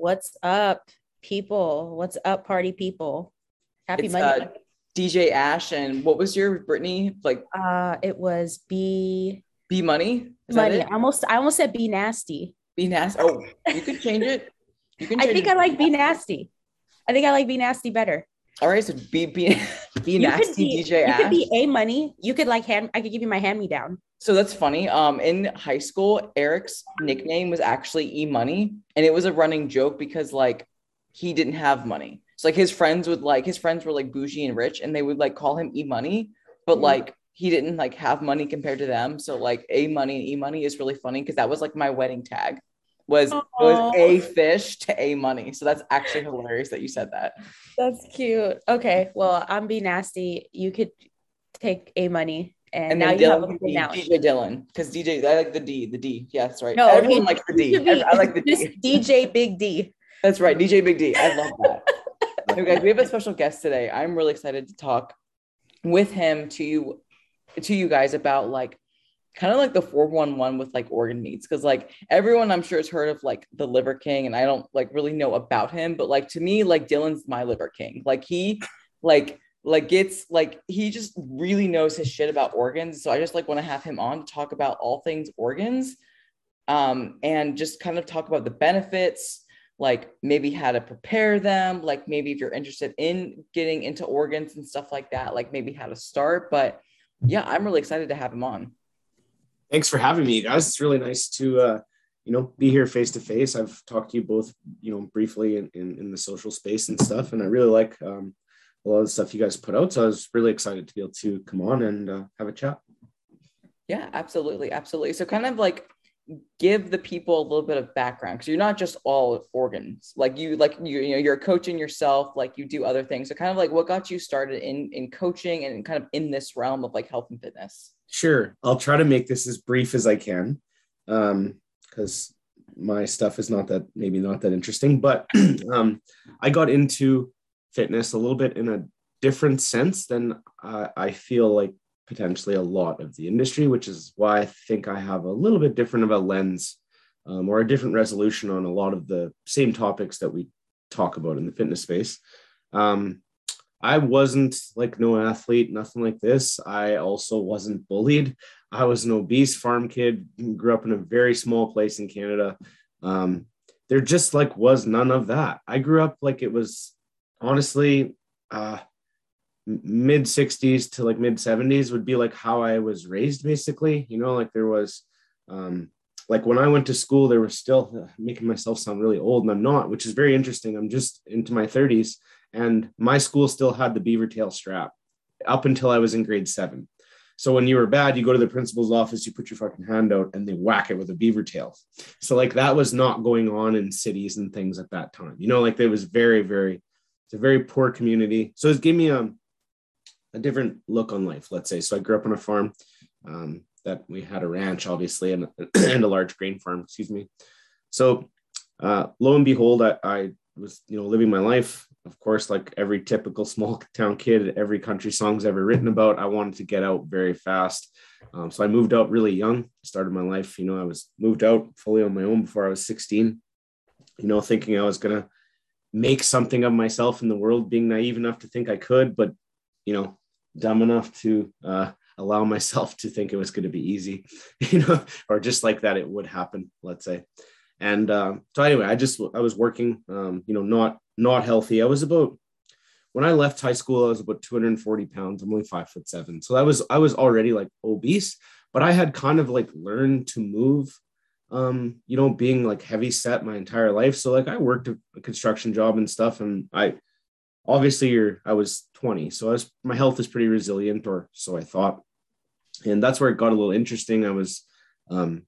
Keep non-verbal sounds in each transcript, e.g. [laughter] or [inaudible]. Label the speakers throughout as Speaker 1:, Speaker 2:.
Speaker 1: What's up, people? What's up, party people? Happy
Speaker 2: It's,
Speaker 1: Monday.
Speaker 2: uh, DJ Ash and what was your Brittany like
Speaker 1: Uh, it was B
Speaker 2: B Money? Is that
Speaker 1: money. almost I almost said B nasty.
Speaker 2: Be nasty. Oh, you could change it. You can. [laughs]
Speaker 1: I think
Speaker 2: it.
Speaker 1: I like B nasty. I think I like B nasty better.
Speaker 2: All right, so be be be
Speaker 1: You
Speaker 2: nasty
Speaker 1: be,
Speaker 2: DJ
Speaker 1: you
Speaker 2: Ash.
Speaker 1: could be A money. You could like hand I could give you my hand me down.
Speaker 2: So that's funny. Um, in high school, Eric's nickname was actually E Money, and it was a running joke because like he didn't have money. So like his friends would like his friends were like bougie and rich, and they would like call him E Money, but
Speaker 1: Mhm.
Speaker 2: like he didn't like have money compared to them. So like A Money and E Money is really funny because that was like my wedding tag. Was
Speaker 1: Aw.
Speaker 2: was A fish to A money. So that's actually hilarious that you said that.
Speaker 1: That's cute. Okay, well I'm B nasty. You could take A money, and,
Speaker 2: And
Speaker 1: now you have a.
Speaker 2: DJ Dillon, because DJ, I like the D, the D. Yeah, that's right.
Speaker 1: No,
Speaker 2: Everyone likes the
Speaker 1: he
Speaker 2: D.
Speaker 1: be
Speaker 2: I like the D. [laughs]
Speaker 1: DJ Big D.
Speaker 2: That's right, DJ Big D. I love that. okay, guys, we have a special guest today. I'm really excited to talk with him to you, to you guys about like kind of like the 411 with like organ meats because like everyone i'm sure has heard of like the liver king and i don't like really know about him but like to me like Dillon's my liver king. Like he like like gets like he just really knows his shit about organs so i just like want to have him on to talk about all things organs um and just kind of talk about the benefits like maybe how to prepare them like maybe if you're interested in getting into organs and stuff like that like maybe how to start but yeah i'm really excited to have him on
Speaker 3: Thanks for having me, guys. It's really nice to uh, you know be here face to face. I've talked to you both, you know, briefly in, in, in the social space and stuff, and I really like um, a lot of the stuff you guys put out. So I was really excited to be able to come on and uh, have a chat.
Speaker 2: Yeah, absolutely, absolutely. So kind of like give the people a little bit of background because you're not just all organs. Like you, like you, you know, you're coaching yourself. Like you do other things. So kind of like what got you started in in coaching and kind of in this realm of like health and fitness.
Speaker 3: Sure, I'll try to make this as brief as I can, because my stuff is not that maybe not that interesting. But [clears throat] um, I got into fitness a little bit in a different sense than uh, I feel like potentially a lot of the industry, which is why I think I have a little bit different of a lens um, or a different resolution on a lot of the same topics that we talk about in the fitness space. Um, I wasn't like no athlete, nothing like this. I also wasn't bullied. I was an obese farm kid, grew up in a very small place in Canada. Um, there just like was none of that. I grew up like it was honestly uh, mid 60s to like mid 70s would be like how I was raised, basically. You know, like there was um, like when I went to school, there was still uh, making myself sound really old, and I'm not, which is very interesting. I'm just into my 30s, and my school still had the beaver tail strap up until I was in grade seven. So when you were bad, you go to the principal's office, you put your fucking hand out, and they whack it with a beaver tail. So like that was not going on in cities and things at that time. You know, like there was very, very, it's a very poor community. So it gave me a, a different look on life, let's say. So I grew up on a farm um, that we had a ranch, obviously, and, [clears throat] and a large grain farm, excuse me. So uh, lo and behold, I, I was, you know, living my life. Of course, like every typical small [laughs] town kid, every country song's ever written about, I wanted to get out very fast. Um, so I moved out really young, started my life. You know, I was moved out fully on my own before I was 16, you know, thinking I was going to make something of myself in the world, being naive enough to think I could, but, you know, dumb enough to uh, allow myself to think it was going to be easy, [laughs] you know, or just like that it would happen, let's say. And uh, so anyway, I just I was working, um, you know, not not healthy. I was about when I left high school, I was about 240 pounds. I'm only five foot seven, so I was I was already like obese, but I had kind of like learned to move, um, you know, being like heavy set my entire life. So like I worked a, construction job and stuff, and I obviously you're I was 20, so I was my health is pretty resilient, or so I thought, and that's where it got a little interesting. I was um,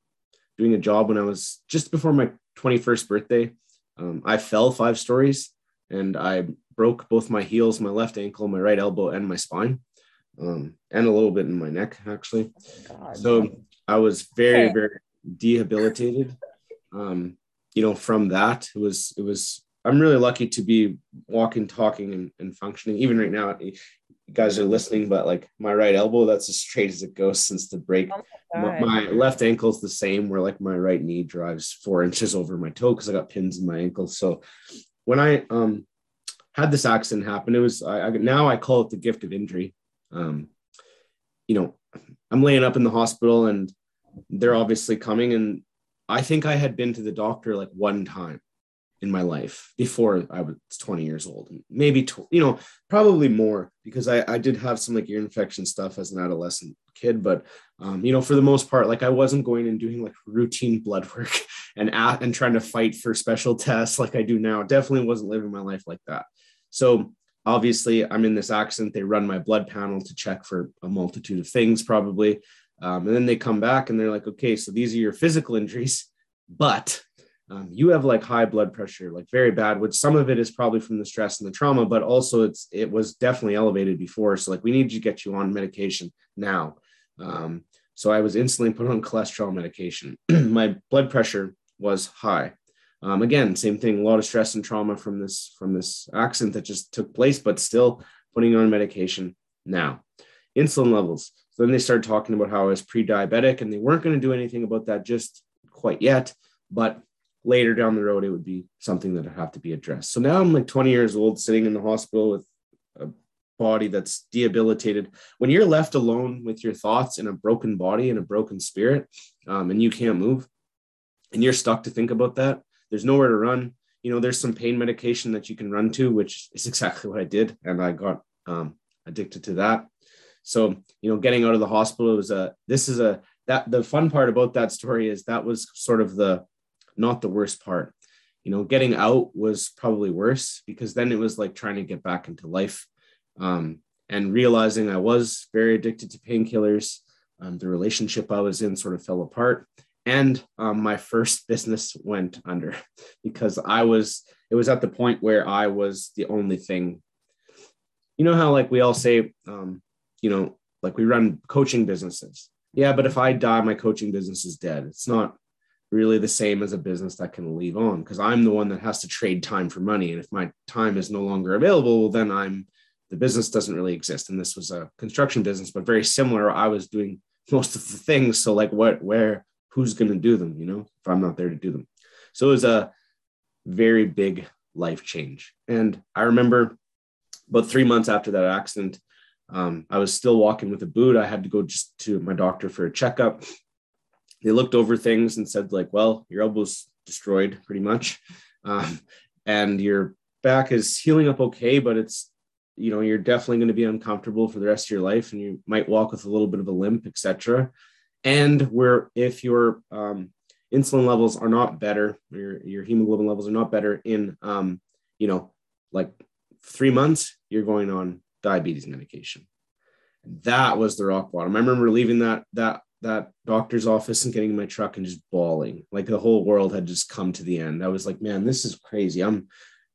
Speaker 3: doing a job when I was just before my 21st birthday. Um, I fell five stories and I broke both my heels, my left ankle, my right elbow, and my spine, um, and a little bit in my neck, actually.
Speaker 2: God.
Speaker 3: So I was very, very debilitated. Um, you know, from that, it was, it was, I'm really lucky to be walking, talking, and, and functioning. Even right now, you guys are listening, but like my right elbow, that's as straight as it goes since the break.
Speaker 1: Oh
Speaker 3: my, my left ankle's the same, where like my right knee drives four inches over my toe because I got pins in my ankle. So when I um had this accident happen, it was I, I now I call it the gift of injury. Um, you know, I'm laying up in the hospital and they're obviously coming, and I think I had been to the doctor like one time in my life before I was 20 years old, maybe tw- you know probably more because I I did have some like ear infection stuff as an adolescent kid, but um, you know for the most part like I wasn't going and doing like routine blood work [laughs] and and trying to fight for special tests like I do now. Definitely wasn't living my life like that. So obviously I'm in this accident. They run my blood panel to check for a multitude of things probably. Um, and then they come back and they're like, okay, so these are your physical injuries, but um, you have like high blood pressure, like very bad, which some of it is probably from the stress and the trauma, but also it's it was definitely elevated before. So like we need to get you on medication now. Um, so I was instantly put on cholesterol medication. [clears throat] My blood pressure was high. Um, again, same thing, a lot of stress and trauma from this from this accident that just took place, but still putting on medication now. Insulin levels. So then they started talking about how I was pre-diabetic, and they weren't going to do anything about that just quite yet. But later down the road, it would be something that would have to be addressed. So now I'm like 20 years old, sitting in the hospital with a body that's debilitated. When you're left alone with your thoughts in a broken body and a broken spirit, um, and you can't move, and you're stuck to think about that, there's nowhere to run. You know, there's some pain medication that you can run to, which is exactly what I did, and I got um, addicted to that. So, you know, getting out of the hospital was a. This is a that the fun part about that story is that was sort of the not the worst part. You know, getting out was probably worse because then it was like trying to get back into life um, and realizing I was very addicted to painkillers. Um, the relationship I was in sort of fell apart. And um, my first [laughs] business went under [laughs] because I was, it was at the point where I was the only thing. You know how, like, we all say, um, you know, like we run coaching businesses. Yeah, but if I die, my coaching business is dead. It's not really the same as a business that can leave on because I'm the one that has to trade time for money. And if my time is no longer available, then I'm the business doesn't really exist. And this was a construction business, but very similar. I was doing most of the things. So like what, where, who's going to do them, you know, if I'm not there to do them. So it was a very big life change. And I remember about three months after that accident, um, I was still walking with a boot. I had to go just to my doctor for a checkup. They looked over things and said, like, well, your elbow's destroyed pretty much. Um, and your back is healing up okay, but it's, you know, you're definitely going to be uncomfortable for the rest of your life and you might walk with a little bit of a limp, etc. And where if your um, insulin levels are not better, your, your hemoglobin levels are not better in, um, you know, like three months, you're going on diabetes medication. That was the rock bottom. I remember leaving that that that doctor's office and getting in my truck and just bawling. Like the whole world had just come to the end. I was like, man, this is crazy. I'm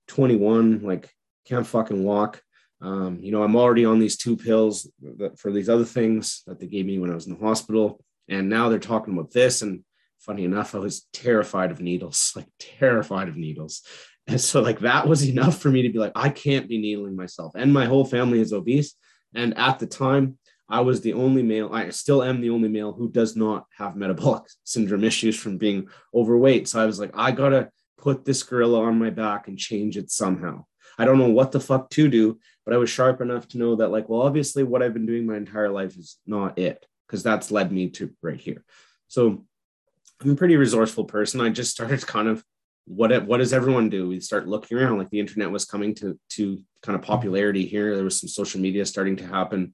Speaker 3: 21, like can't fucking walk. Um, you know, I'm already on these two pills that, for these other things that they gave me when I was in the hospital. And now they're talking about this. And funny enough, I was terrified of needles, [laughs] like terrified of needles. And so, like, that was enough for me to be like, I can't be needling myself. And my whole family is obese. And at the time, I was the only male, I still am the only male who does not have metabolic [laughs] syndrome issues from being overweight. So I was like, I got to put this gorilla on my back and change it somehow. I don't know what the fuck to do, but I was sharp enough to know that, like, well, obviously, what I've been doing my entire life is not it, because that's led me to right here. So I'm a pretty resourceful person. I just started [laughs] kind of what what does everyone do? We start looking around, like the internet was coming to to kind of popularity here. There was some social media starting to happen.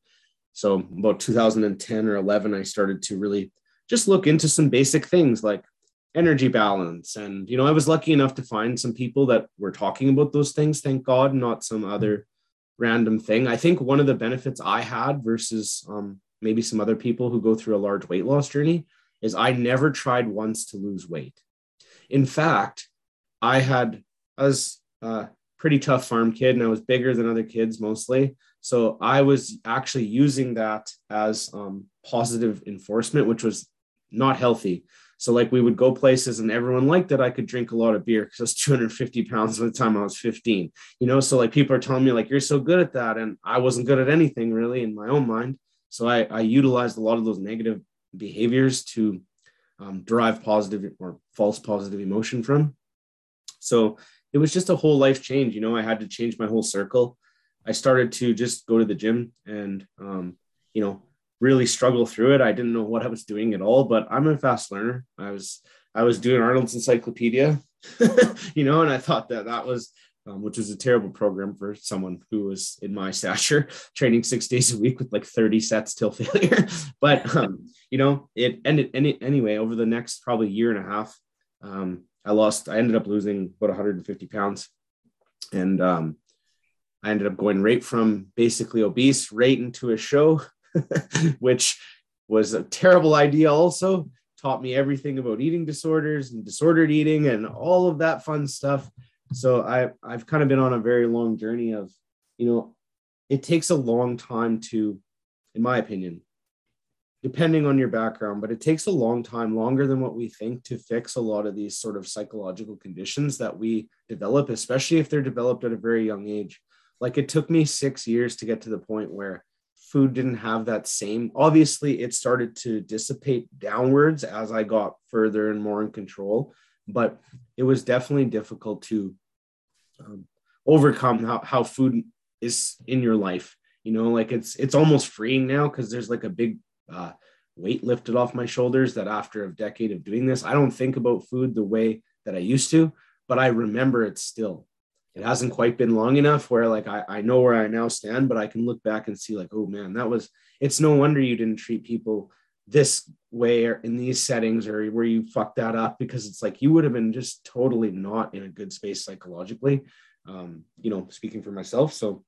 Speaker 3: So about 2010 or 11, I started to really just look into some basic things like energy balance. And, you know, I was lucky enough to find some people that were talking about those things, thank God, not some other random thing. I think one of the benefits I had versus um, maybe some other people who go through a large weight loss journey is I never tried once to lose weight. In fact, I had, I was a pretty tough farm kid and I was bigger than other kids mostly. So I was actually using that as um, positive enforcement, which was not healthy. So like we would go places and everyone liked that I could drink a lot of beer because I was [laughs] 250 pounds by the time I was 15. You know, so like people are telling me like you're so good at that, and I wasn't good at anything really in my own mind. So I, I utilized a lot of those negative behaviors to um, derive positive or false positive emotion from. So it was just a whole life change. You know, I had to change my whole circle. I started to just go to the gym and, um, you know, really struggle through it. I didn't know what I was doing at all, but I'm a fast learner. I was I was doing Arnold's Encyclopedia, [laughs] you know, and I thought that that was um, which was a terrible program for someone who was in my stature, [laughs] training six days a week with like 30 sets till [laughs] failure. but um, you know, it ended any, anyway. Over the next probably year and a half, um, I lost. I ended up losing about 150 pounds, and um, I ended up going right from basically obese right into a show, [laughs] which was a terrible idea. Also, taught me everything about eating disorders and disordered eating and all of that fun stuff. So I I've kind of been on a very long journey of, you know, it takes a long time to, in my opinion, depending on your background, but it takes a long time, longer than what we think, to fix a lot of these sort of psychological conditions that we develop, especially if they're developed at a very young age. Like it took me six years to get to the point where food didn't have that same. Obviously, it started to dissipate downwards as I got further and more in control, but it was definitely difficult to um, overcome how, how food is in your life you know like it's it's almost freeing now because there's like a big uh, weight lifted off my shoulders that after a decade of doing this, I don't think about food the way that I used to, but I remember it still. It hasn't quite been long enough where like I, I know where I now stand, but I can look back and see like, oh man, that was it's no wonder you didn't treat people this way or in these settings or where you fucked that up because it's like you would have been just totally not in a good space psychologically. Um, you know, speaking for myself. So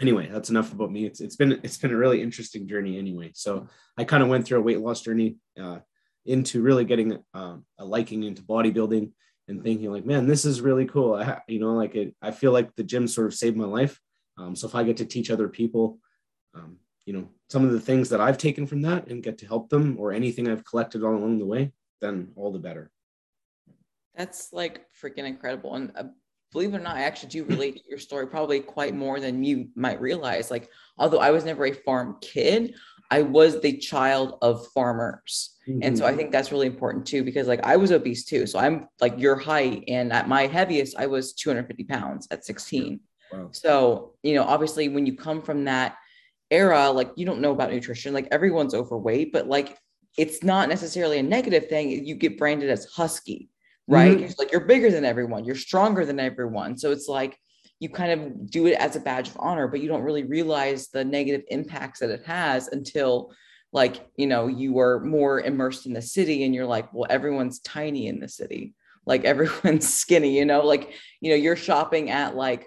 Speaker 3: anyway, that's enough about me. It's it's been it's been a really interesting journey anyway. So I kind of went through a weight loss journey uh, into really getting uh, a liking into bodybuilding and thinking like, man, this is really cool. I you know like it. I feel like the gym sort of saved my life. Um, so if I get to teach other people, um, you know, some of the things that I've taken from that and get to help them or anything I've collected all along the way, then all the better.
Speaker 2: That's like freaking incredible. And uh, believe it or not, I actually do relate to your story probably quite more than you might realize. Like, although I was never a farm kid, I was the child of farmers. Mm-hmm. And so I mm-hmm. think that's really important too, because like I was obese too. So I'm like your height. And at my heaviest, I was 250 pounds at 16. Wow. So, you know, obviously when you come from that era, like you don't know about nutrition, like everyone's overweight, but like it's not necessarily a negative thing. You get branded as husky right? Mm-hmm. Like you're bigger than everyone, you're stronger than everyone. So it's like you kind of do it as a badge of honor, but you don't really realize the negative impacts that it has until like, you know, you are more immersed in the city and you're like, well, everyone's tiny in the city. Like [laughs] everyone's skinny, you know, like, you know, you're shopping at like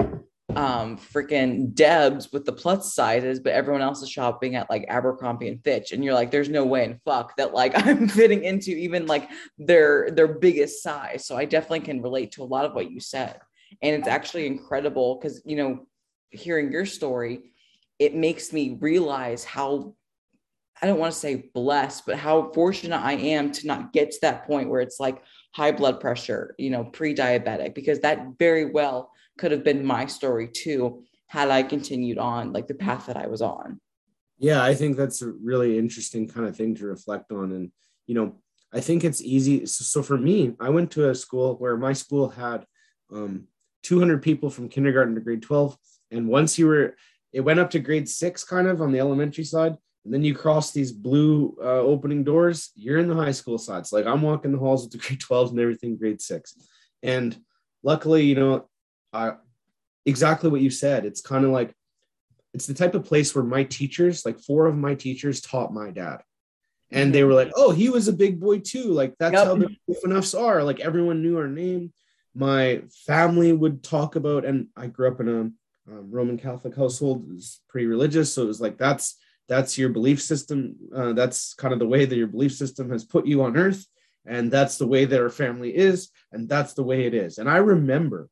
Speaker 2: um freaking Debs with the plus sizes, but everyone else is shopping at like Abercrombie and Fitch, and you're like, there's no way in fuck that like [laughs] I'm fitting into even like their their biggest size. So I definitely can relate to a lot of what you said, and it's actually incredible because you know, hearing your story, it makes me realize how I don't want to say blessed, but how fortunate I am to not get to that point where it's like high blood pressure, you know, pre-diabetic, because that very well could have been my story too had I continued on like the path that I was on.
Speaker 3: Yeah, I think that's a really interesting kind of thing to reflect on. And, you know, I think it's easy. So, so for me, I went to a school where my school had um, 200 people from kindergarten to grade 12. And once you were, it went up to grade six kind of on the elementary side. And then you cross these blue uh, opening doors, you're in the high school side. It's like I'm walking the halls with the [laughs] grade 12s and everything, grade six. And luckily, you know, I, exactly what you said. It's kind of like it's the type of place where my teachers, like four of my teachers, taught my dad, and they were like, "Oh, he was a big boy too." Like that's yep. how the enoughs are. Like everyone knew our name. My family would talk about, and I grew up in a um, Roman Catholic household. It was pretty religious, so it was like that's that's your belief system. Uh, that's kind of the way that your belief system has put you on earth, and that's the way that our family is, and that's the way it is. And I remember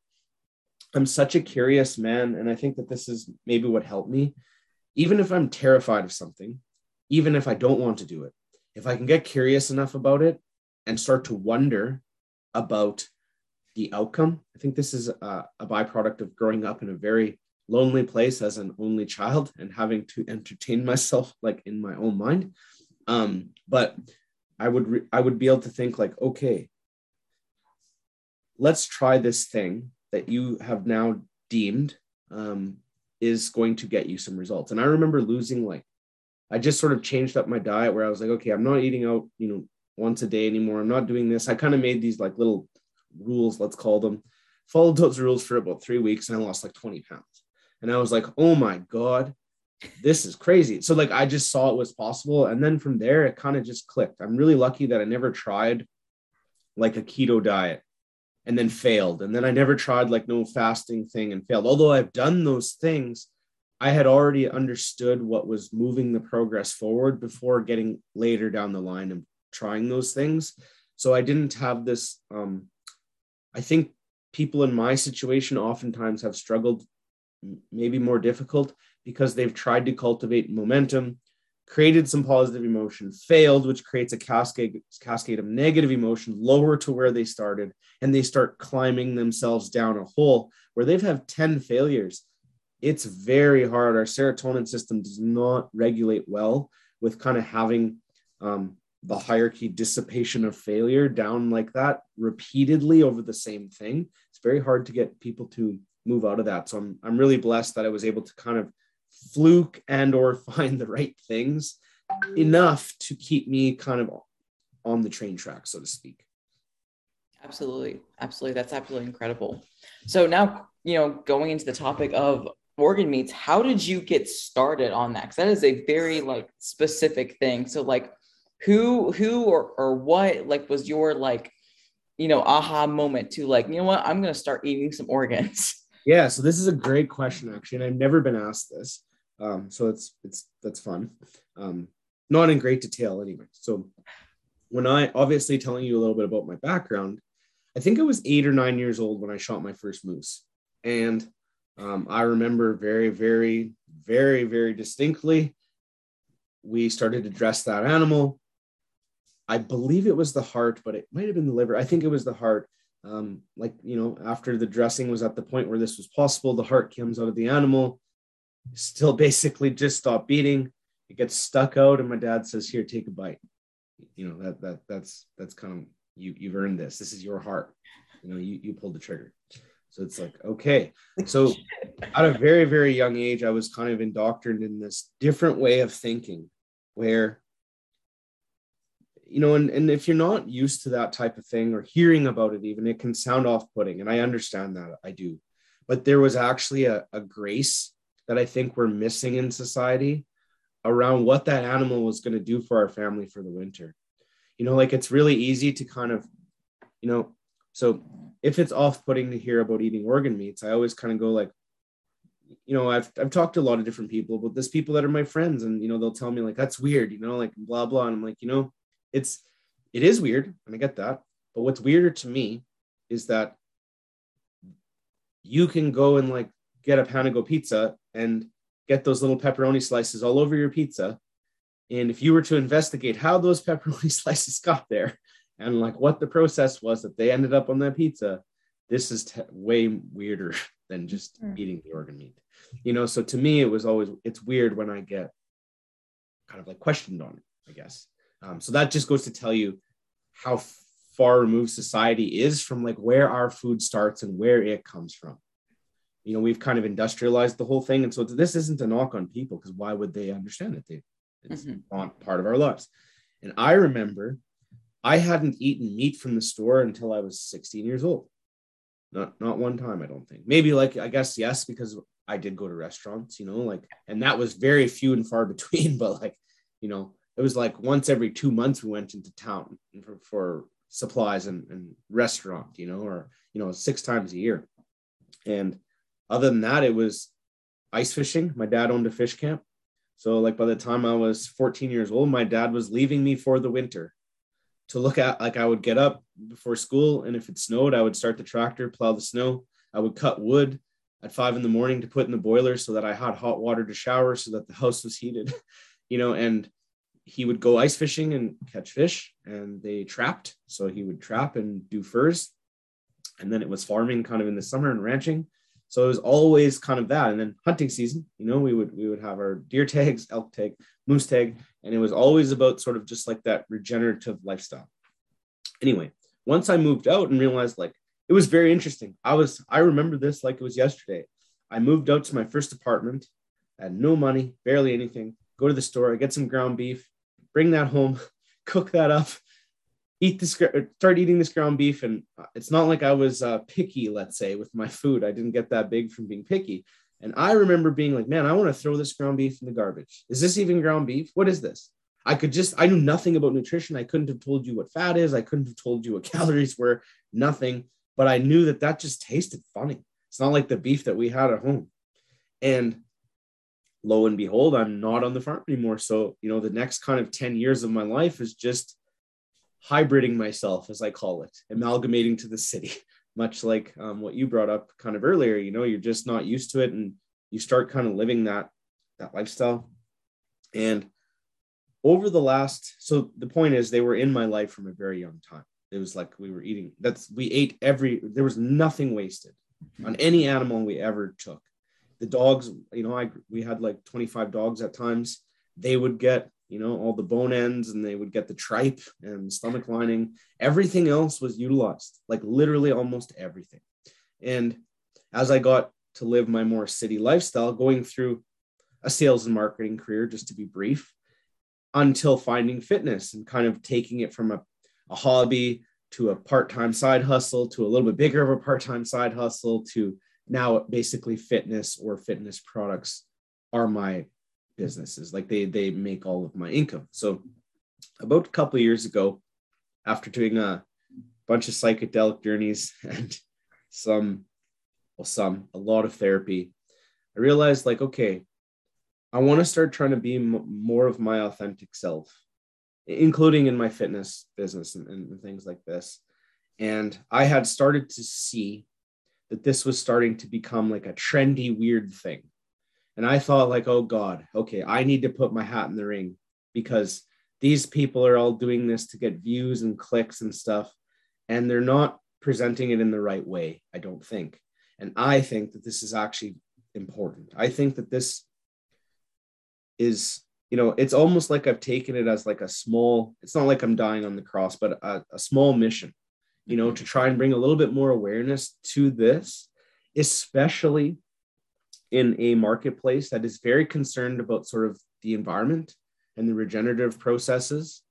Speaker 3: I'm such a curious man. And I think that this is maybe what helped me. Even if I'm terrified of something, even if I don't want to do it, if I can get curious enough about it, and start to wonder about the outcome. I think this is a, a byproduct of growing up in a very lonely place as an only child and having to entertain myself like in my own mind. Um, but I would re- I would be able to think like, okay, let's try this thing that you have now deemed um, is going to get you some results. And I remember losing like, I just sort of changed up my diet where I was like, okay, I'm not eating out, you know, once a day anymore. I'm not doing this. I kind of made these like little rules, let's call them, followed those rules for about three weeks and I lost like 20 pounds. And I was like, oh my God, this is crazy. So like I just saw it was possible. And then from there, it kind of just clicked. I'm really lucky that I never tried like a keto diet and then failed. And then I never tried like no fasting thing and failed. Although I've done those things, I had already understood what was moving the progress forward before getting later down the line and trying those things. So I didn't have this. Um, I think people in my situation oftentimes have struggled, maybe more difficult because they've tried to cultivate momentum, created some positive emotion, failed, which creates a cascade cascade of negative emotion lower to where they started, and they start climbing themselves down a hole where they've had 10 failures. It's very hard. Our serotonin system does not regulate well with kind of having um, the hierarchy dissipation of failure down like that repeatedly over the same thing. It's very hard to get people to move out of that. So I'm I'm really blessed that I was able to kind of fluke and or [laughs] find the right things enough to keep me kind of on the train track, so to speak.
Speaker 2: Absolutely. Absolutely. That's absolutely incredible. So now, you know, going into the topic of organ meats, how did you get started on that? Because that is a very like specific thing. So like who who or or what like was your like you know aha moment to like you know what? I'm gonna start eating some organs. [laughs]
Speaker 3: Yeah so this is a great question actually and i've never been asked this. Um, so it's it's that's fun. Um, not in great detail anyway. So when i obviously telling you a little bit about my background i think i was eight or nine years old when i shot my first moose. And um, i remember very very very very distinctly we started to dress that animal I believe it was the heart, but it might have been the liver. I think it was the heart. Um, like, you know, after the dressing was at the point where this was possible, the heart comes out of the animal, still basically just stop beating. It gets stuck out, and my dad says, Here, take a bite. You know, that that that's that's kind of you you've earned this. This is your heart. You know, you you pulled the trigger. So it's like, okay. So at a very, very young age, I was kind of indoctrinated in this different way of thinking where you know, and, and if you're not used to that type of thing or hearing about it, even it can sound off putting. And I understand that I do. But there was actually a, a grace that I think we're missing in society around what that animal was going to do for our family for the winter. You know, like it's really easy to kind of, you know, so if it's off putting to hear about eating organ meats, I always kind of go like, you know, I've, I've talked to a lot of different people, but there's people that are my friends and, you know, they'll tell me like, that's weird, you know, like blah, blah. And I'm like, you know, it's it is weird, and I get that. But what's weirder to me is that you can go and like get a Panago pizza and get those little pepperoni slices all over your pizza. And if you were to investigate how those [laughs] pepperoni slices got there and like what the process was that they ended up on that pizza, this is t- way weirder [laughs] than just mm. eating the organ meat. You know, so to me, it was always, it's weird when I get kind of like questioned on it, I guess. Um, so that just goes to tell you how far removed society is from like where our food starts and where it comes from. You know, we've kind of industrialized the whole thing. And so this isn't a knock on people because why would they understand that They, it's mm-hmm. not part of our lives. And I remember I hadn't eaten meat from the store until I was 16 years old. Not not one time, I don't think. Maybe like I guess yes, because I did go to restaurants, you know, like and that was very few and far [laughs] between, but like, you know, it was like once every two months we went into town for, for supplies and, and restaurant, you know, or, you know, six times a year. And other than that, it was ice fishing. My dad owned a fish camp. So like by the time I was 14 years old, my dad was leaving me for the winter to look at like I would get up before school and if it snowed, I would start the tractor, plow the snow. I would cut wood at five in the morning to put in the boiler so that I had hot water to shower so that the house was heated, [laughs] you know, and he would go ice fishing and catch fish, and they trapped. So he would trap and do furs, and then it was farming kind of in the summer and ranching. So it was always kind of that. And then hunting season, you know, we would we would have our deer tags, [laughs] elk tag, moose tag, and it was always about sort of just like that regenerative lifestyle. Anyway, once I moved out and realized like it was very interesting. I was I remember this like it was yesterday. I moved out to my first apartment, had no money, barely anything. Go to the store, I get some ground beef, bring that home, [laughs] cook that up, eat this, start eating this ground beef. And it's not like I was uh, picky, let's say, with my food. I didn't get that big from being picky. And I remember being like, man, I want to throw this ground beef in the garbage. Is this even ground beef? What is this? I could just, I knew nothing about nutrition. I couldn't have told you what fat is. I couldn't have told you what [laughs] calories were, nothing. But I knew that that just tasted funny. It's not like the beef that we had at home. And lo and behold, I'm not on the farm anymore. So, you know, the next kind of 10 years of my life is just hybriding myself, as I call it, amalgamating to the city, [laughs] much like um, what you brought up kind of earlier. You know, you're just not used to it and you start kind of living that that lifestyle. And over the last, so the point is they were in my life from a very young time. It was like we were eating, that's we ate every, there was nothing wasted on any animal we ever took. The dogs, you know, I we had like 25 dogs at times. They would get, you know, all the bone ends and they would get the tripe and stomach lining. Everything else was utilized, like literally almost everything. And as I got to live my more city lifestyle, going through a sales and marketing career, just to be brief, until finding fitness and kind of taking it from a, a hobby to a part-time side hustle to a little bit bigger of a part-time side hustle to now basically fitness or fitness products are my businesses like they they make all of my income so about a couple years ago after doing a bunch of psychedelic journeys [laughs] and some well some a lot of therapy i realized like okay i want to start trying to be m- more of my authentic self including in my fitness business and, and things like this. And I had started to see that this was starting to become like a trendy, weird thing. And I thought, like, oh God, okay, I need to put my hat in the ring because these people are all doing this to get views and clicks and stuff. And they're not presenting it in the right way, I don't think. And I think that this is actually important. I think that this is you know, it's almost like I've taken it as like a small, it's not like I'm dying on the cross, but a, a small mission, you know, to try and bring a little bit more awareness to this, especially in a marketplace that is very concerned about sort of the environment and the regenerative processes.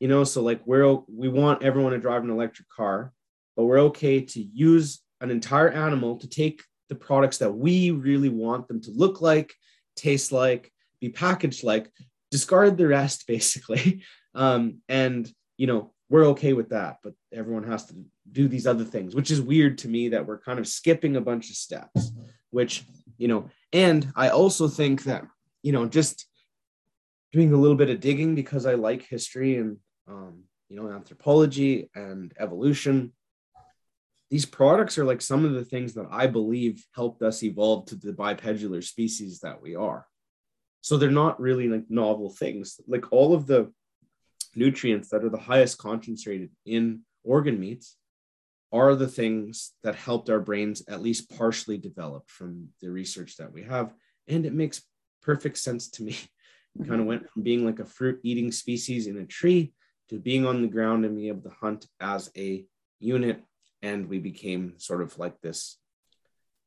Speaker 3: You know, so like we're we want everyone to drive an electric car, but we're okay to use an entire animal to take the products that we really want them to look like, taste like, be packaged like discard the rest [laughs] basically um, and you know we're okay with that but everyone has to do these other things which is weird to me that we're kind of skipping a bunch of steps which you know and i also think that you know just doing a little bit of digging because i like history and um, you know anthropology and evolution these products are like some of the things that i believe helped us evolve to the bipedular species that we are so they're not really like novel things. Like all of the nutrients that are the highest concentrated in organ meats are the things that helped our brains at least partially develop from the research that we have. And it makes perfect sense to me. [laughs] Mm-hmm. Kind of went from being like a fruit eating species in a tree to being on the ground and being able to hunt as a unit. And we became sort of like this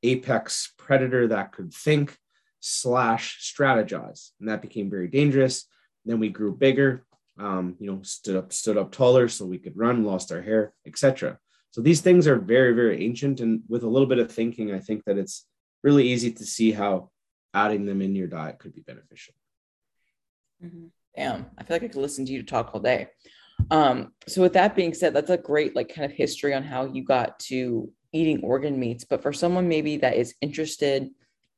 Speaker 3: apex predator that could think slash strategize. And that became very dangerous. Then we grew bigger, um, you know, stood up, stood up taller so we could run, lost our hair, etc. So these things are very, very ancient. And with a little bit of thinking, I think that it's really easy to see how adding them in your diet could be beneficial.
Speaker 2: Mm-hmm. Damn, I feel like I could listen to you talk all day. Um, so with that being said, that's a great like kind of history on how you got to eating organ meats. But for someone maybe that is interested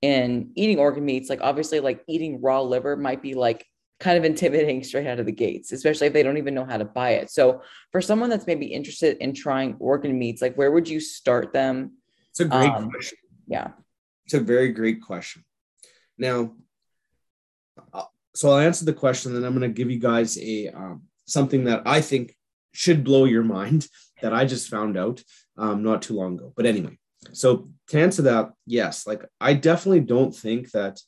Speaker 2: in eating organ meats, like obviously, like eating raw liver might be like kind of intimidating straight out of the gates, especially if they don't even know how to buy it. So, for someone that's maybe interested in trying organ meats, like where would you start them?
Speaker 3: It's a great um, question.
Speaker 2: Yeah.
Speaker 3: It's a very great question. Now, so I'll answer the question, and I'm going to give you guys a um, something that I think should blow your mind [laughs] that I just found out um, not too long ago. But anyway, so to answer that, yes, like I definitely don't think that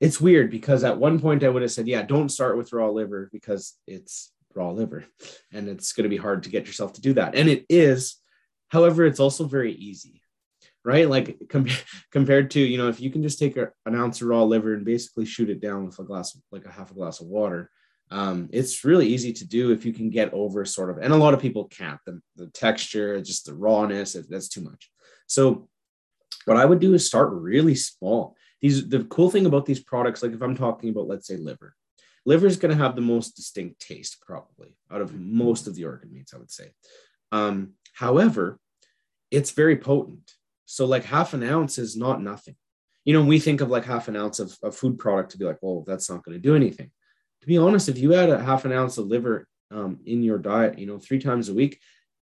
Speaker 3: it's weird because at one point I would have said, yeah, don't start with raw liver because it's raw liver and it's going to be hard to get yourself to do that. And it is. However, it's also very easy, right? Like com- [laughs] compared to, you know, if you can just take a, an ounce of raw liver and basically shoot it down with a glass, like a half a glass of water, um, it's really easy to do if you can get over sort of, and a lot of people can't. The, the texture, just the rawness, that's too much. So, what I would do is start really small. These the cool thing about these products, like if I'm talking about, let's say liver, liver is going to have the most distinct taste probably out of most of the organ meats, I would say. Um, however, it's very potent. So like half an ounce is not nothing. You know, we think of like half an ounce of, of food product to be like, well, that's not going to do anything to be honest, if you add a half an ounce of liver um, in your diet, you know, three times a week,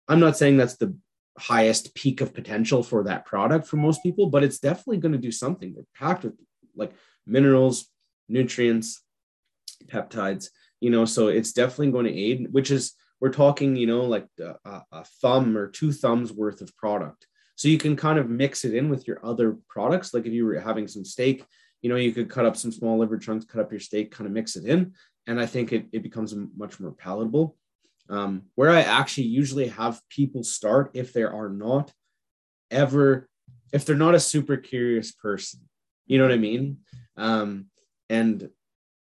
Speaker 3: I'm not saying that's the highest peak of potential for that product for most people, but it's definitely going to do something. They're packed with like minerals, nutrients, peptides, you know, so it's definitely going to aid, which is, we're talking, you know, like a, a thumb or two thumbs worth of product. So you can kind of mix it in with your other products. Like if you were having some steak, you know, you could cut up some small liver chunks, cut up your steak, kind of mix it in and I think it, it becomes much more palatable. Um, where I actually usually have people start if they are not ever, if they're not a super curious person, you know what I mean? Um, and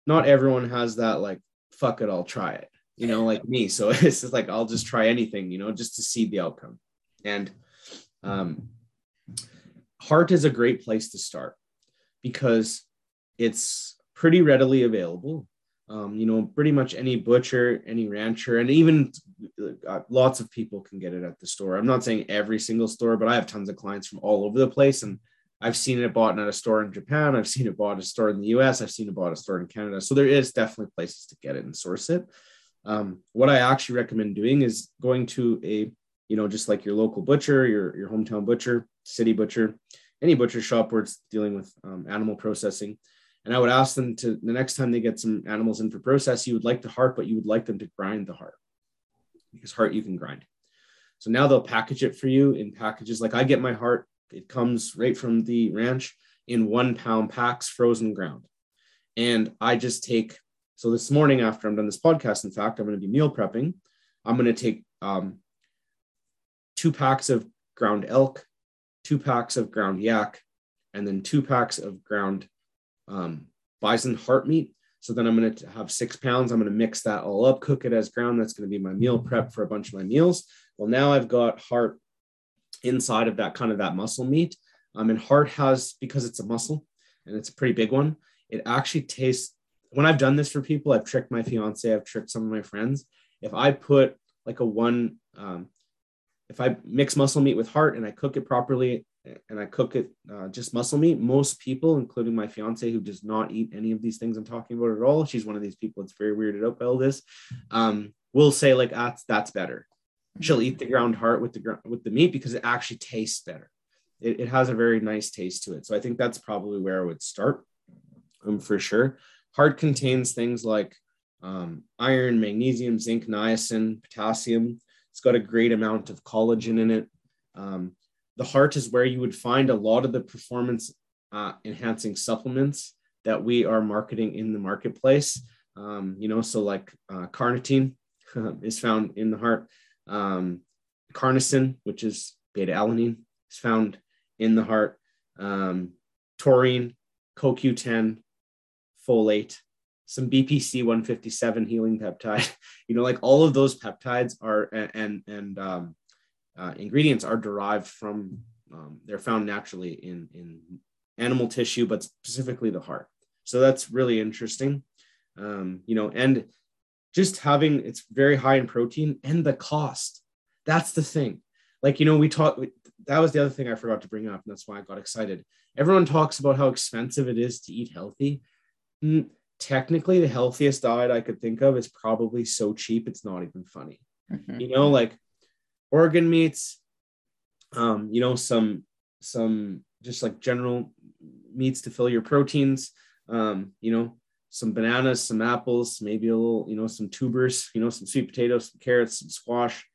Speaker 3: not everyone has that like, fuck it, I'll try it, you know, like me. So [laughs] it's just like, I'll just try anything, you know, just to see the outcome. And um, heart is a great place to start because it's pretty readily available um, you know, pretty much any butcher, any rancher, and even uh, lots of people can get it at the store. I'm not saying every single store, but I have tons of clients from all over the place, and I've seen it bought at a store in Japan. I've seen it bought at a store in the U.S. I've seen it bought at a store in Canada. So there is definitely places to get it and source it. Um, what I actually recommend doing is going to a, you know, just like your local butcher, your your hometown butcher, city butcher, any butcher shop where it's dealing with um, animal processing and I would ask them to the next time they get some animals in for process, you would like the heart, but you would like them to grind the heart because heart you can grind. So now they'll package it for you in packages. Like I get my heart, it comes right from the ranch in one pound packs, frozen ground. And I just take, so this morning after I'm done this podcast, in fact, I'm going to be meal prepping. I'm going to take um, two packs of ground elk, two packs of ground yak, and then two packs of ground um, bison heart meat. So then I'm going to have six pounds. I'm going to mix that all up, cook it as ground. That's going to be my meal prep for a bunch of my meals. Well, now I've got heart inside of that kind of that muscle meat. Um, and heart has, because it's a muscle and it's a pretty big one, it actually tastes, when I've done this for people, I've tricked my fiance, I've tricked some of my friends. If I put like a one, um, if I mix muscle meat with heart and I cook it properly and I cook it uh, just muscle meat. Most people, including my fiance, who does not eat any of these things I'm talking about at all, she's one of these people that's very weirded out by all this. Um, will say like that's that's better. She'll eat the ground heart with the with the meat because it actually tastes better. It, it has a very nice taste to it. So I think that's probably where I would start, um, for sure. Heart contains things like um, iron, magnesium, zinc, niacin, potassium. It's got a great amount of collagen in it. Um, the heart is where you would find a lot of the performance uh, enhancing supplements that we are marketing in the marketplace. Um, you know, so like uh, carnitine [laughs] is found in the heart. Um, carnosine, which is beta alanine, is found in the heart. Um, taurine, CoQ10, folate, some BPC 157 healing peptide. [laughs] You know, like all of those peptides are and and um, uh, ingredients are derived from, um, they're found naturally in, in animal tissue, but specifically the heart. So that's really interesting. Um, you know, and just having it's very high in protein and the cost. That's the thing. Like, you know, we talked, that was the other thing I forgot to bring up. And that's why I got excited. Everyone talks about how expensive it is to eat healthy. Mm, technically, the healthiest diet I could think of is probably so cheap, it's not even funny. Mm-hmm. You know, like organ meats, um, you know, some some just like general meats to fill your proteins, um, you know, some bananas, some apples, maybe a little, you know, some tubers, you know, some sweet potatoes, some carrots, some squash.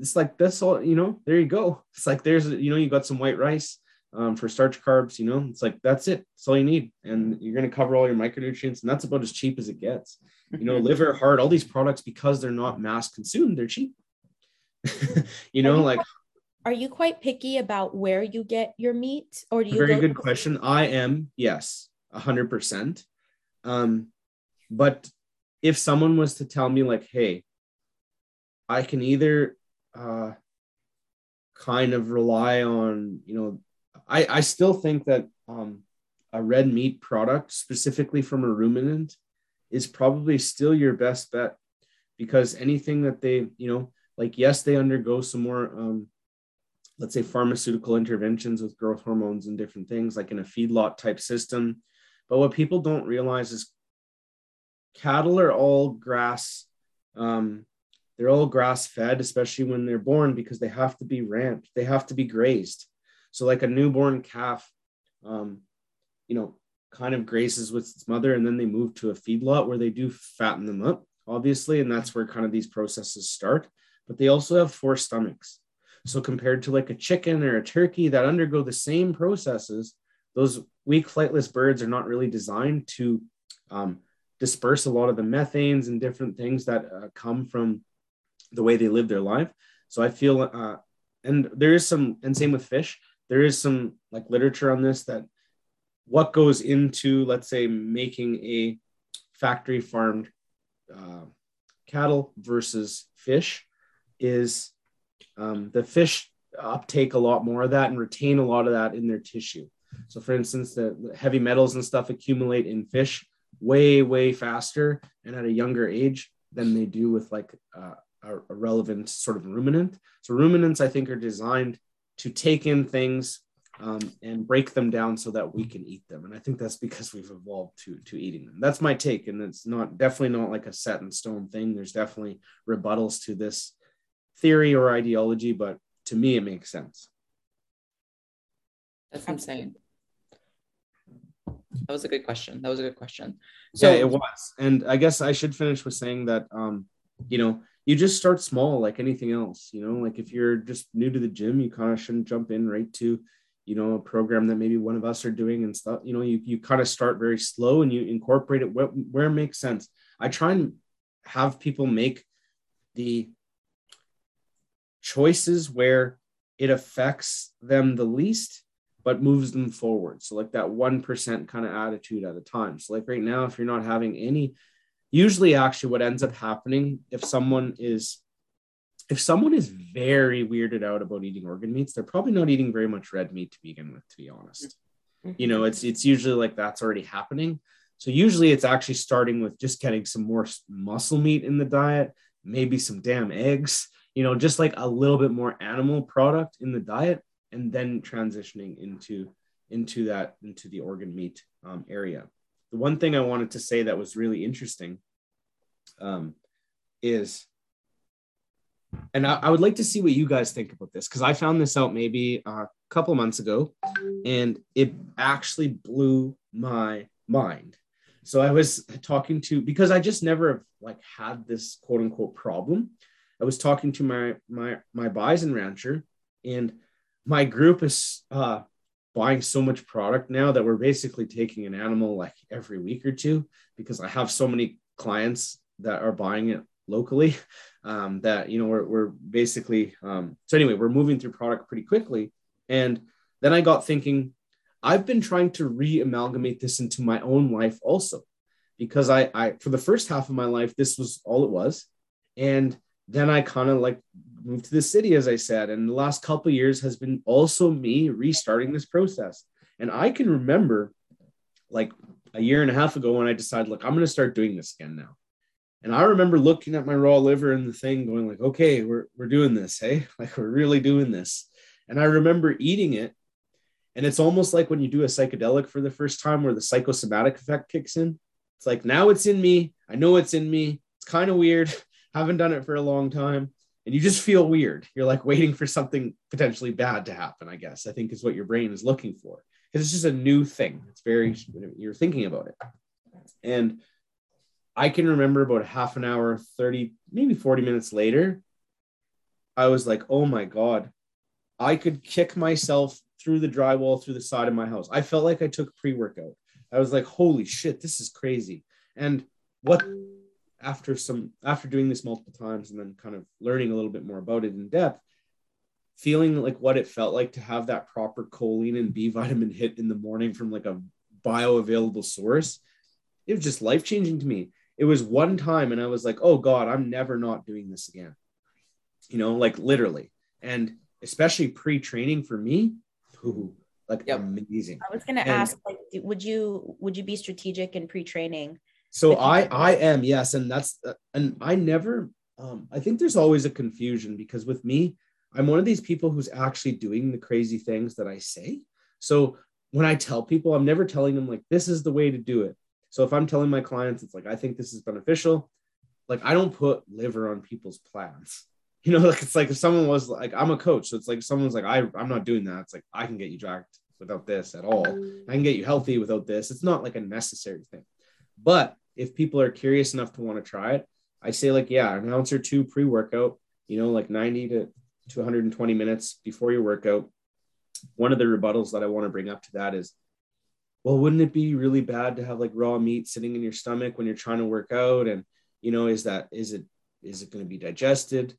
Speaker 3: It's like that's all, you know, there you go. It's like there's, you know, you got some white rice um, for starch carbs, you know, it's like that's it. That's all you need. And you're going to cover all your micronutrients, and that's about as cheap as it gets. You know, [laughs] liver, heart, all these products, because they're not mass consumed, they're cheap. [laughs] you know, like
Speaker 1: are you quite picky about where you get your meat or do you
Speaker 3: very
Speaker 1: go-
Speaker 3: good question. i am yes 100% um but if someone was to tell me like hey i can either uh kind of rely on you know i i still think that um a red meat product specifically from a ruminant is probably still your best bet because anything that they you know like yes they undergo some more um let's say pharmaceutical interventions with growth hormones and different things like in a feedlot type system. But what people don't realize is cattle are all grass um, they're all grass fed especially when they're born because they have to be ramped they have to be grazed. So like a newborn calf um, you know kind of grazes with its mother and then they move to a feedlot where they do fatten them up obviously and that's where kind of these processes start but they also have four stomachs so compared to like a chicken or a turkey that undergo the same processes, those weak flightless birds are not really designed to um, disperse a lot of the methanes and different things that uh, come from the way they live their life. So I feel, uh, and there is some, and same with fish, there is some like literature on this that what goes into, let's say, making a factory farmed uh, cattle versus fish is um, the fish uptake a lot more of that and retain a lot of that in their tissue. So, for instance, the, heavy metals and stuff accumulate in fish way, way faster and at a younger age than they do with like uh, a, a relevant sort of ruminant. So, ruminants, I think, are designed to take in things um, and break them down so that we can eat them. And I think that's because we've evolved to to eating them. That's my take, and it's not definitely not like a set in stone thing. There's definitely rebuttals to this theory or ideology, but to me, it makes sense.
Speaker 2: That's insane. That was a good question. That was a good question. So
Speaker 3: yeah, it was. And I guess I should finish with saying that, um, you know, you just start small like anything else. You know, like if you're just new to the gym, you kind of shouldn't jump in right to, you know, a program that maybe one of us are doing and stuff. You know, you, you kind of start very slow and you incorporate it where, where it makes sense. I try and have people make the choices where it affects them the least but moves them forward. So like that 1% kind of attitude at a time. So like right now if you're not having any usually actually what ends up happening if someone is if someone is very weirded out about eating organ meats they're probably not eating very much red meat to begin with to be honest. You know it's it's usually like that's already happening. So usually it's actually starting with just getting some more muscle meat in the diet maybe some damn eggs you know, just like a little bit more animal product in the diet, and then transitioning into into that into the organ meat um, area. The one thing I wanted to say that was really interesting um, is, and I, I, would like to see what you guys think about this because I found this out maybe a couple months ago, and it actually blew my mind. So I was talking to because I just never have like had this quote unquote problem I was talking to my my my bison rancher, and my group is uh, buying so much product now that we're basically taking an animal like every week or two because I have so many clients that are buying it locally [laughs] um, that you know we're, we're basically um, so anyway we're moving through product pretty quickly. And then i got thinking i've been trying to re-amalgamate this into my own life also because I, I for the first half of my life this was all it was. And then I kind of like moved to the city, as I said, and the last couple years has been also me restarting this process. And I can remember like a year and a half ago when I decided, look, I'm going to start doing this again now. And I remember looking at my raw liver and the thing going like, okay, we're, we're doing this. Hey, [laughs] like we're really doing this. And I remember eating it. And it's almost like when you do a psychedelic for the first time where the psychosomatic effect kicks in. It's like, now it's in me. I know it's in me. It's kind of weird haven't done it for a long time and you just feel weird you're like waiting for something potentially bad to happen i guess i think is what your brain is looking for because it's just a new thing it's very you're thinking about it And I can remember about half an hour, 30, maybe 40 minutes later, I was like, oh my God, I could kick myself through the drywall through the side of my house. I felt like I took pre workout. I was like, holy shit, this is crazy. And what after some after doing this multiple times and then kind of learning a little bit more about it in depth, feeling like what it felt like to have that proper choline and B vitamin hit in the morning from like a bioavailable source, it was just life changing to me. It was one time and I was like, oh God, I'm never not doing this again. You know, like literally. And especially pre-training for me, ooh, like yep. amazing.
Speaker 1: I was gonna ask, like, would you would you be strategic in pre-training?
Speaker 3: So I I am yes, and that's uh, and I never um I think there's always a confusion because with me I'm one of these people who's actually doing the crazy things that I say. So when I tell people, I'm never telling them like this is the way to do it. So if I'm telling my clients, it's like I think this is beneficial. Like I don't put liver on people's plans. [laughs] You know, like it's like if someone was like, I'm a coach, so it's like someone's like, I I'm not doing that. It's like I can get you jacked without this at all. I can get you healthy without this. It's not like a necessary thing. But if people are curious enough to want to try it, I say like, yeah, an ounce or two pre-workout, you know, like 90 to 220 minutes before your workout. One of the rebuttals that I want to bring up to that is, well, wouldn't it be really bad to have like raw meat sitting in your stomach when you're trying to work out? And you know, is that is it is it going to be digested?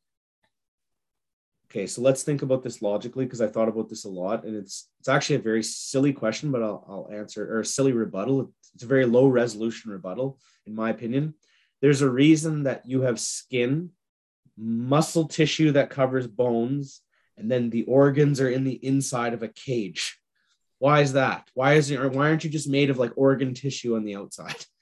Speaker 3: Okay, so let's think about this logically because I thought about this a lot, and it's it's actually a very silly question, but I'll, I'll answer or a silly rebuttal. It's a very low resolution rebuttal, in my opinion. There's a reason that you have skin muscle tissue that covers bones, and then the organs are in the inside of a cage. Why is that? Why is it? Why aren't you just made of like organ tissue on the outside? [laughs]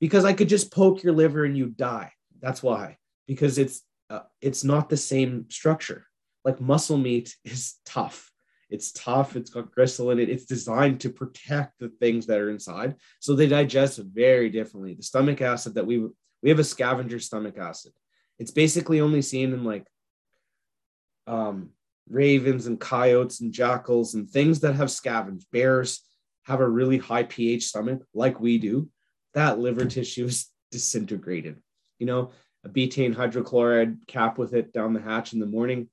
Speaker 3: Because I could just poke your liver and you die. That's why. Because it's uh, it's not the same structure. Like muscle meat is tough. It's tough. It's got gristle in it. It's designed to protect the things that are inside, so they digest very differently. The stomach acid that we we have a scavenger stomach acid it's basically only seen in like um, ravens and coyotes and jackals and things that have scavenged. Bears have a really high pH stomach, like we do. That liver tissue is disintegrated. You know, a betaine hydrochloride cap with it down the hatch in the morning,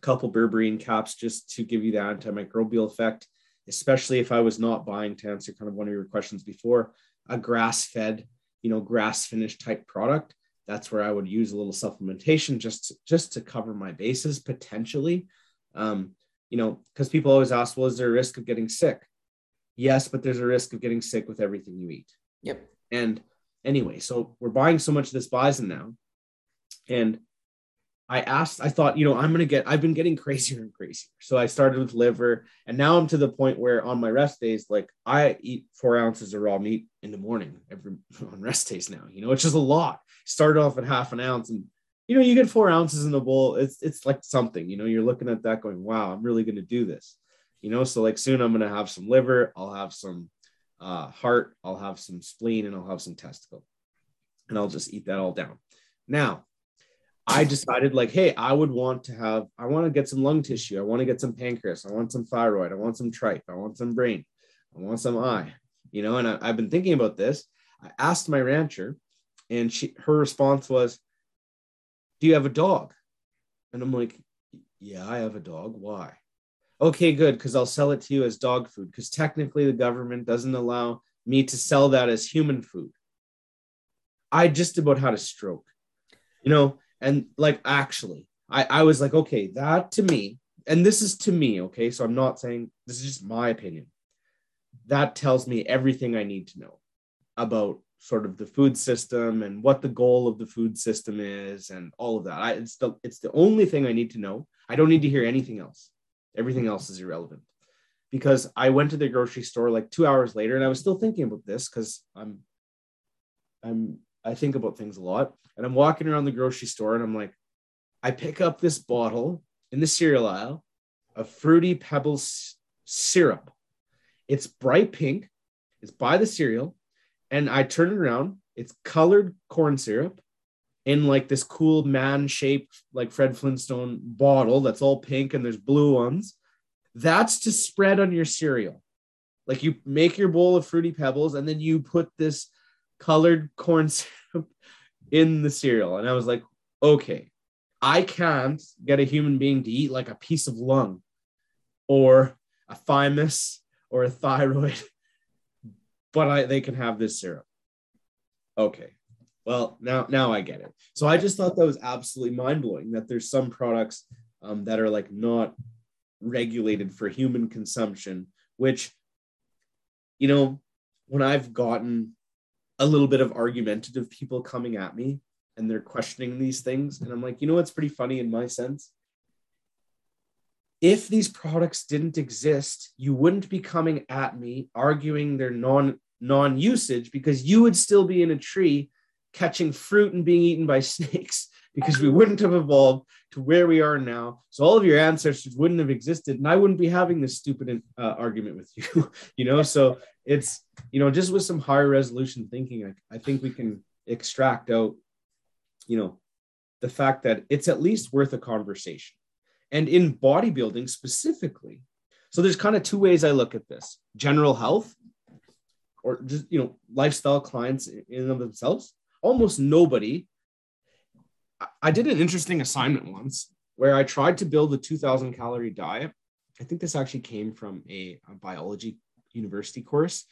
Speaker 3: a couple berberine caps just to give you the antimicrobial effect, especially if I was not buying to answer kind of one of your questions before, a grass fed, you know, grass finished type product that's where I would use a little supplementation just to, just to cover my bases potentially. Um, you know, because people always ask, well, is there a risk of getting sick? Yes, but there's a risk of getting sick with everything you eat.
Speaker 2: Yep.
Speaker 3: And anyway, so we're buying so much of this bison now, and I asked, I thought, you know, I'm gonna get, I've been getting crazier and crazier. So I started with liver, and now I'm to the point where on my rest days, like I eat four ounces of raw meat in the morning every [laughs] on rest days now, you know, which is a lot. Started off at half an ounce, and you know, you get four ounces in the bowl. It's it's like something, you know, you're looking at that going, wow, I'm really gonna do this, you know. So like soon I'm gonna have some liver, I'll have some uh, heart, I'll have some spleen, and I'll have some testicle, and I'll just eat that all down. Now I decided like, hey, I would want to have, I want to get some lung tissue. I want to get some pancreas. I want some thyroid. I want some tripe. I want some brain. I want some eye, you know, and I, have been thinking about this. I asked my rancher and she, her response was, do you have a dog? And I'm like, yeah, I have a dog. Why? Okay, good. Cause I'll sell it to you as dog food. Cause technically the government doesn't allow me to sell that as human food. I just about had a stroke, you know, and like, actually, I, I was like, okay, that to me, and this is to me, okay, so I'm not saying this is just my opinion. That tells me everything I need to know about sort of the food system and what the goal of the food system is and all of that. I, it's the it's the only thing I need to know. I don't need to hear anything else. Everything else is irrelevant. Because I went to the grocery store like 2 hours later and I was still thinking about this cuz I'm I'm I think about things a lot. And I'm walking around the grocery store and I'm like, I pick up this bottle in the cereal aisle of Fruity Pebbles syrup. It's bright pink, it's by the cereal. And I turn it around, it's colored corn syrup in like this cool man shaped, like Fred Flintstone bottle that's all pink and there's blue ones. That's to spread on your cereal. Like you make your bowl of Fruity Pebbles and then you put this colored corn [laughs] syrup in the cereal. And I was like, okay, I can't get a human being to eat like a piece of lung or a thymus or a thyroid, [laughs] but I, they can have this syrup. Okay. Well, now now I get it. So I just thought that was absolutely mind blowing that there's some products um, that are like not regulated for human consumption, which, you know, when I've gotten a little bit of argumentative people coming at me and they're questioning these things, and I'm like, you know what's pretty funny in my sense? If these products didn't exist, you wouldn't be coming at me arguing their non non usage because you would still be in a tree catching fruit and being eaten by [laughs] snakes because we wouldn't have evolved to where we are now. So all of your ancestors wouldn't have existed, and I wouldn't be having this stupid uh, argument with you. [laughs] you know, so it's you know just with some higher resolution thinking, I, I think we can extract out, you know, the fact that it's at least worth a conversation, and in bodybuilding specifically. So there's kind of two ways I look at this: general health, or just you know lifestyle clients in and of themselves. Almost nobody I did an interesting assignment once where I tried to build a 2000 calorie diet. I think this actually came from a, a biology university course.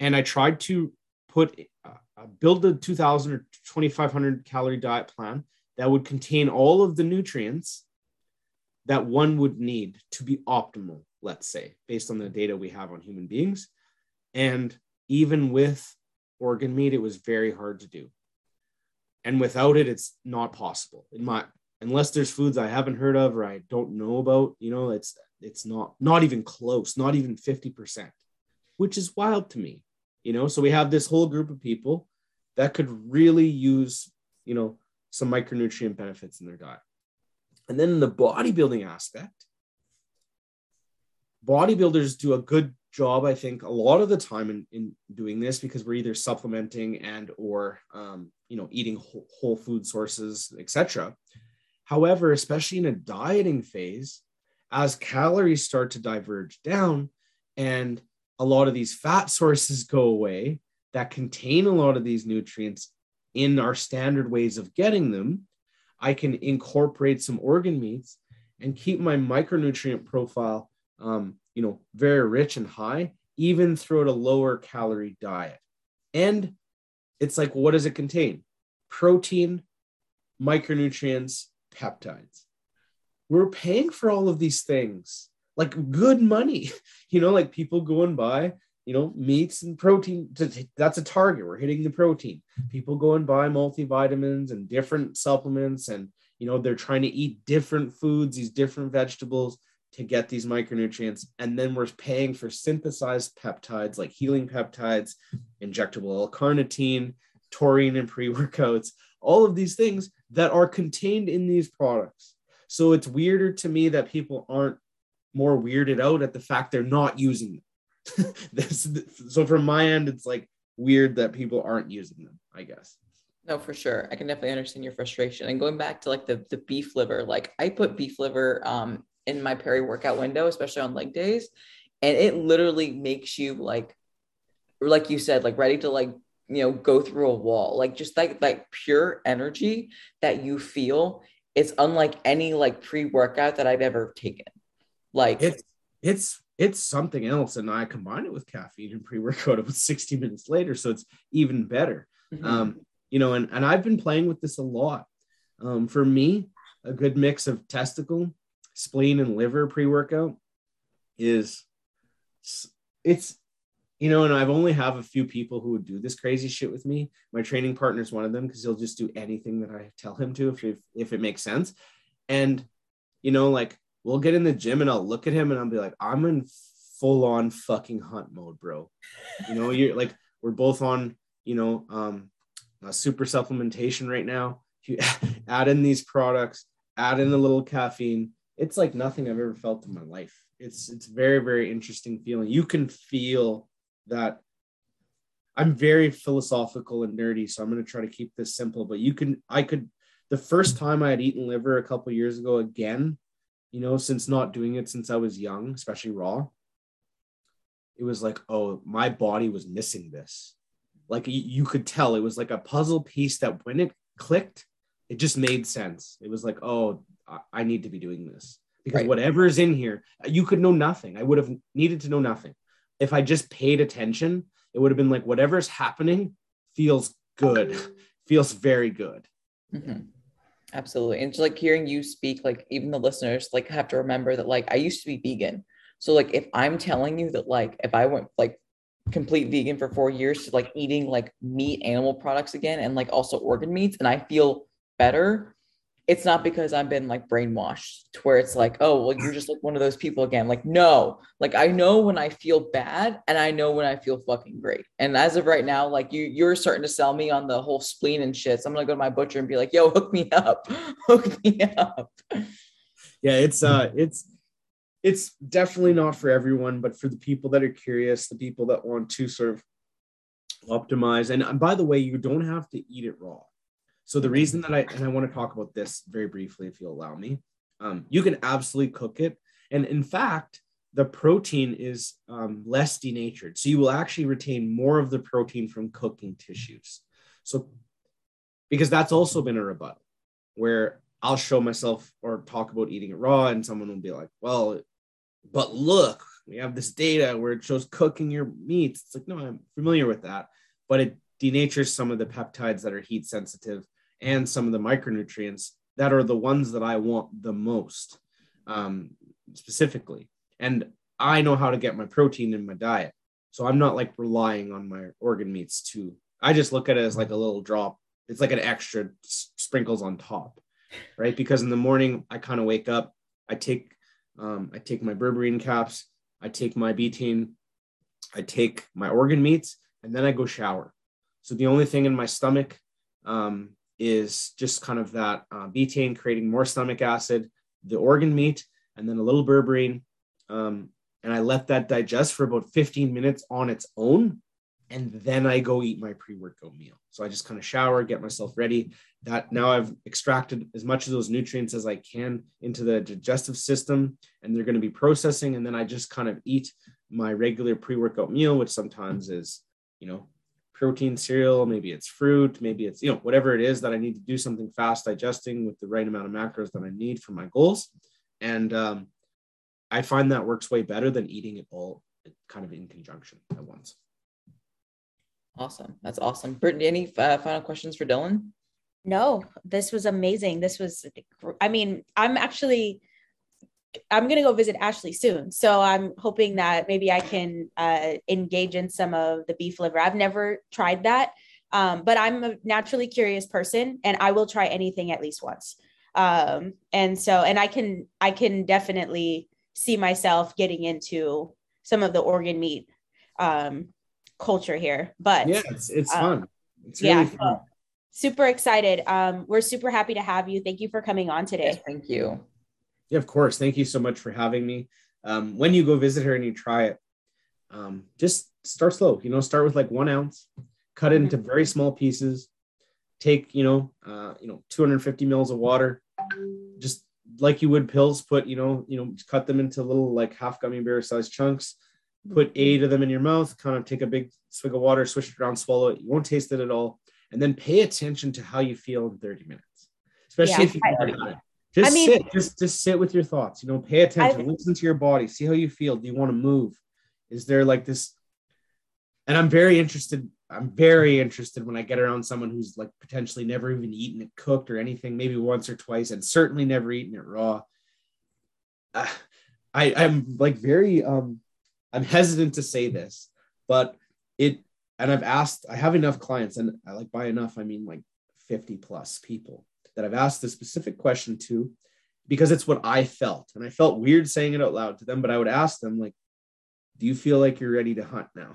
Speaker 3: And I tried to put, uh, build a 2000 or 2500 calorie diet plan that would contain all of the nutrients that one would need to be optimal, let's say, based on the data we have on human beings. And even with organ meat, it was very hard to do and without it it's not possible. In my unless there's foods i haven't heard of or i don't know about you know it's it's not not even close not even 50% which is wild to me you know? So we have this whole group of people that could really use you know some micronutrient benefits in their diet. And then in the bodybuilding aspect bodybuilders do a good job i think a lot of the time in, in doing this because we're either supplementing and or um, you know eating whole, food sources etc however especially in a dieting phase as calories start to diverge down and a lot of these fat sources go away that contain a lot of these nutrients in our standard ways of getting them i can incorporate some organ meats and keep my micronutrient profile um, you know very rich and high even throughout a lower calorie diet. And it's like, what does it contain? Protein, micronutrients, peptides. We're paying for all of these things like good money, [laughs] you know, like people go and buy, you know, meats and protein. That's a target. We're hitting the protein. People go and buy multivitamins and different supplements, and, you know, they're trying to eat different foods, these different vegetables to get these micronutrients. And then we're paying for synthesized peptides like healing peptides, injectable L-carnitine, taurine and pre-workouts, all of these things that are contained in these products. So it's weirder to me that people aren't more weirded out at the fact they're not using them. [laughs] this, so from my end, it's like weird that people aren't using them, I guess.
Speaker 2: No, for sure. I can definitely understand your frustration. And going back to like the the beef liver, like I put beef liver um in my peri workout window, especially on leg days. And it literally makes you like, like you said, like ready to like, you know, go through a wall. Like just like like pure energy that you feel. It's unlike any like pre-workout that I've ever taken. Like
Speaker 3: it's it's it's something else. And I combine it with caffeine and pre-workout about 60 minutes later. So it's even better. Mm-hmm. Um, you know, and, and I've been playing with this a lot. Um, for me, a good mix of testicle, spleen and liver pre-workout is it's you know and i've only have a few people who would do this crazy shit with me. My training partner is one of them because he'll just do anything that i tell him to if, if, if it makes sense. And you know like we'll get in the gym and i'll look at him and i'll be like i'm in full on fucking hunt mode bro. You know you're like we're both on you know um super supplementation right now. You [laughs] add in these products add in a little caffeine it's like nothing I've ever felt in my life. It's it's very very interesting feeling. You can feel that. I'm very philosophical and nerdy, so I'm going to try to keep this simple. But you can, I could, the first time I had eaten liver a couple years ago again, you know, since not doing it since I was young, especially raw, it was like, oh, my body was missing this. like you, you could tell it was like a puzzle piece that when it clicked, it just made sense. It was like, oh, I, I need to be doing this because
Speaker 2: Right.
Speaker 3: whatever is in here, you could know nothing. I would have needed to know nothing. If I just paid attention, it would have been like whatever's happening feels good, [laughs] feels very good.
Speaker 2: Mhm. Absolutely. And just like hearing you speak, like even the listeners like have to remember that like I used to be vegan. So like if I'm telling you that like if I went like complete vegan for four years to like eating like meat animal products again and like also organ meats and I feel better, it's not because I've been like brainwashed to where it's like, oh, well, you're just like one of those people again. Like, no, like I know when I feel bad and I know when I feel fucking great. And as of right now, like you, you're starting to sell me on the whole spleen and shit. So I'm gonna go to my butcher and be like, yo, hook me up, [laughs] hook me up.
Speaker 3: yeah it's uh it's it's definitely not for everyone but for the people that are curious the people that want to sort of optimize and, and by the way you don't have to eat it raw so the reason that i and i want to talk about this very briefly if you'll allow me um, you can absolutely cook it. And in fact the protein is um, less denatured. So you will actually retain more of the protein from cooking tissues. So because that's also been a rebuttal where I'll show myself or talk about eating it raw, and someone will be like, "Well, but look, we have this data where it shows cooking your meats." It's like, no, I'm familiar with that, but it denatures some of the peptides that are heat sensitive and some of the micronutrients that are the ones that I want the most, um, specifically. And I know how to get my protein in my diet, so I'm not like relying on my organ meats to. I just look at it as like a little drop. It's like an extra sprinkles on top right? Because in the morning I kind of wake up, I take um, I take my berberine caps, I take my betaine, I take my organ meats, and then I go shower. So the only thing in my stomach um, is just kind of that uh, betaine creating more stomach acid, the organ meat, and then a little berberine. Um, and I let that digest for about 15 minutes on its own. And then I go eat my pre workout meal. So I just kind of shower, get myself ready, that now I've extracted as much of those nutrients as I can into the digestive system, and they're going to be processing. And then I just kind of eat my regular pre workout meal, which sometimes is, you know, protein cereal, maybe it's fruit, maybe it's, you know, whatever it is that I need to do something fast digesting with the right amount of macros that I need for my goals. And um, I find that works way better than eating it all kind of in conjunction at once.
Speaker 2: Awesome. That's awesome. Brittany, any uh, final questions for Dillon?
Speaker 1: No, this was amazing. This was, I mean, I'm actually, I'm gonna go visit Ashley soon, so I'm hoping that maybe I can uh, engage in some of the beef liver. I've never tried that, um, but I'm a naturally curious person, and I will try anything at least once. Um, and so, and I can, I can definitely see myself getting into some of the organ meat um, culture here. But
Speaker 3: Yeah, it's, it's
Speaker 1: Um,
Speaker 3: fun. It's really
Speaker 1: yeah,
Speaker 3: fun.
Speaker 1: super excited. Um, we're super happy to have you. Thank you for coming on today.
Speaker 2: Yes, thank you.
Speaker 3: Yeah, of course. Thank you so much for having me. Um, when you go visit her and you try it, um, just start slow. You know, start with like one ounce, cut it into very small pieces. Take you know, uh, you know, 250 mils of water. Just like you would pills, put you know, you know, cut them into little like half gummy bear sized chunks. Put eight of them in your mouth. Kind of take a big swig of water, swish it around, swallow it. You won't taste it at all, and then pay attention to how you feel in 30 minutes, especially
Speaker 1: Yeah,
Speaker 3: if you've
Speaker 1: I-
Speaker 3: already had it. Just
Speaker 1: I mean-
Speaker 3: sit, just just sit with your thoughts. You know, pay attention, listen to your body, see how you feel. Do you want to move? Is there like this? And I'm very interested. I'm very interested when I get around someone who's like potentially never even eaten it cooked or anything, maybe once or twice, and certainly never eaten it raw. Uh, I I'm like very um I'm hesitant to say this, but it and I've asked. I have enough clients, and I like by enough I mean like 50 plus people that I've asked this specific question to because it's what I felt. And I felt weird saying it out loud to them, but I would ask them, like, do you feel like you're ready to hunt now?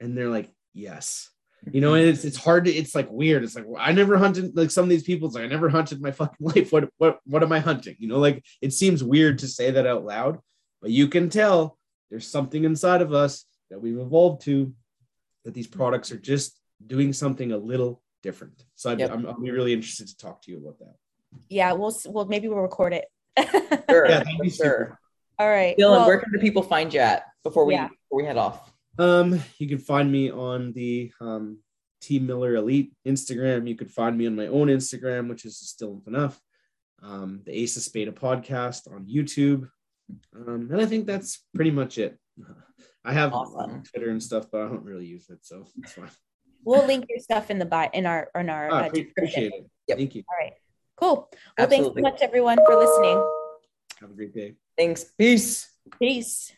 Speaker 3: And they're like, yes. You know, and it's it's hard to it's like weird. It's like well, I never hunted like some of these people. It's like I never hunted my [laughs] fucking life. What what what am I hunting? You know, like it seems weird to say that out loud, but you can tell there's something inside of us that we've evolved to that these products are just doing something a little different. So I'd,
Speaker 2: Yep.
Speaker 3: I'm, I'm really interested to talk to you about that.
Speaker 1: Yeah, we'll well maybe we'll record it.
Speaker 2: Sure, [laughs]
Speaker 3: Yeah, that'd be
Speaker 2: sure.
Speaker 3: super.
Speaker 1: All right.
Speaker 2: Dillon,
Speaker 1: well,
Speaker 2: where can the people find you at before we
Speaker 1: Yeah.
Speaker 2: before we head off?
Speaker 3: Um, you can find me on the um, T Miller Elite Instagram. You could find me on my own Instagram, which is still enough. Um, the Ace of Spada podcast on YouTube. Um, and I think that's pretty much it. [laughs] I have
Speaker 2: Awesome.
Speaker 3: Twitter and stuff, but I don't really use it, so it's fine.
Speaker 1: We'll link your stuff in the bio in our in our uh,
Speaker 3: pre-
Speaker 1: description.
Speaker 3: appreciate it.
Speaker 2: Yep.
Speaker 3: Thank you.
Speaker 1: All right. Cool. Well, thanks so much everyone for listening.
Speaker 3: Have a great day.
Speaker 2: Thanks. Peace.
Speaker 1: Peace.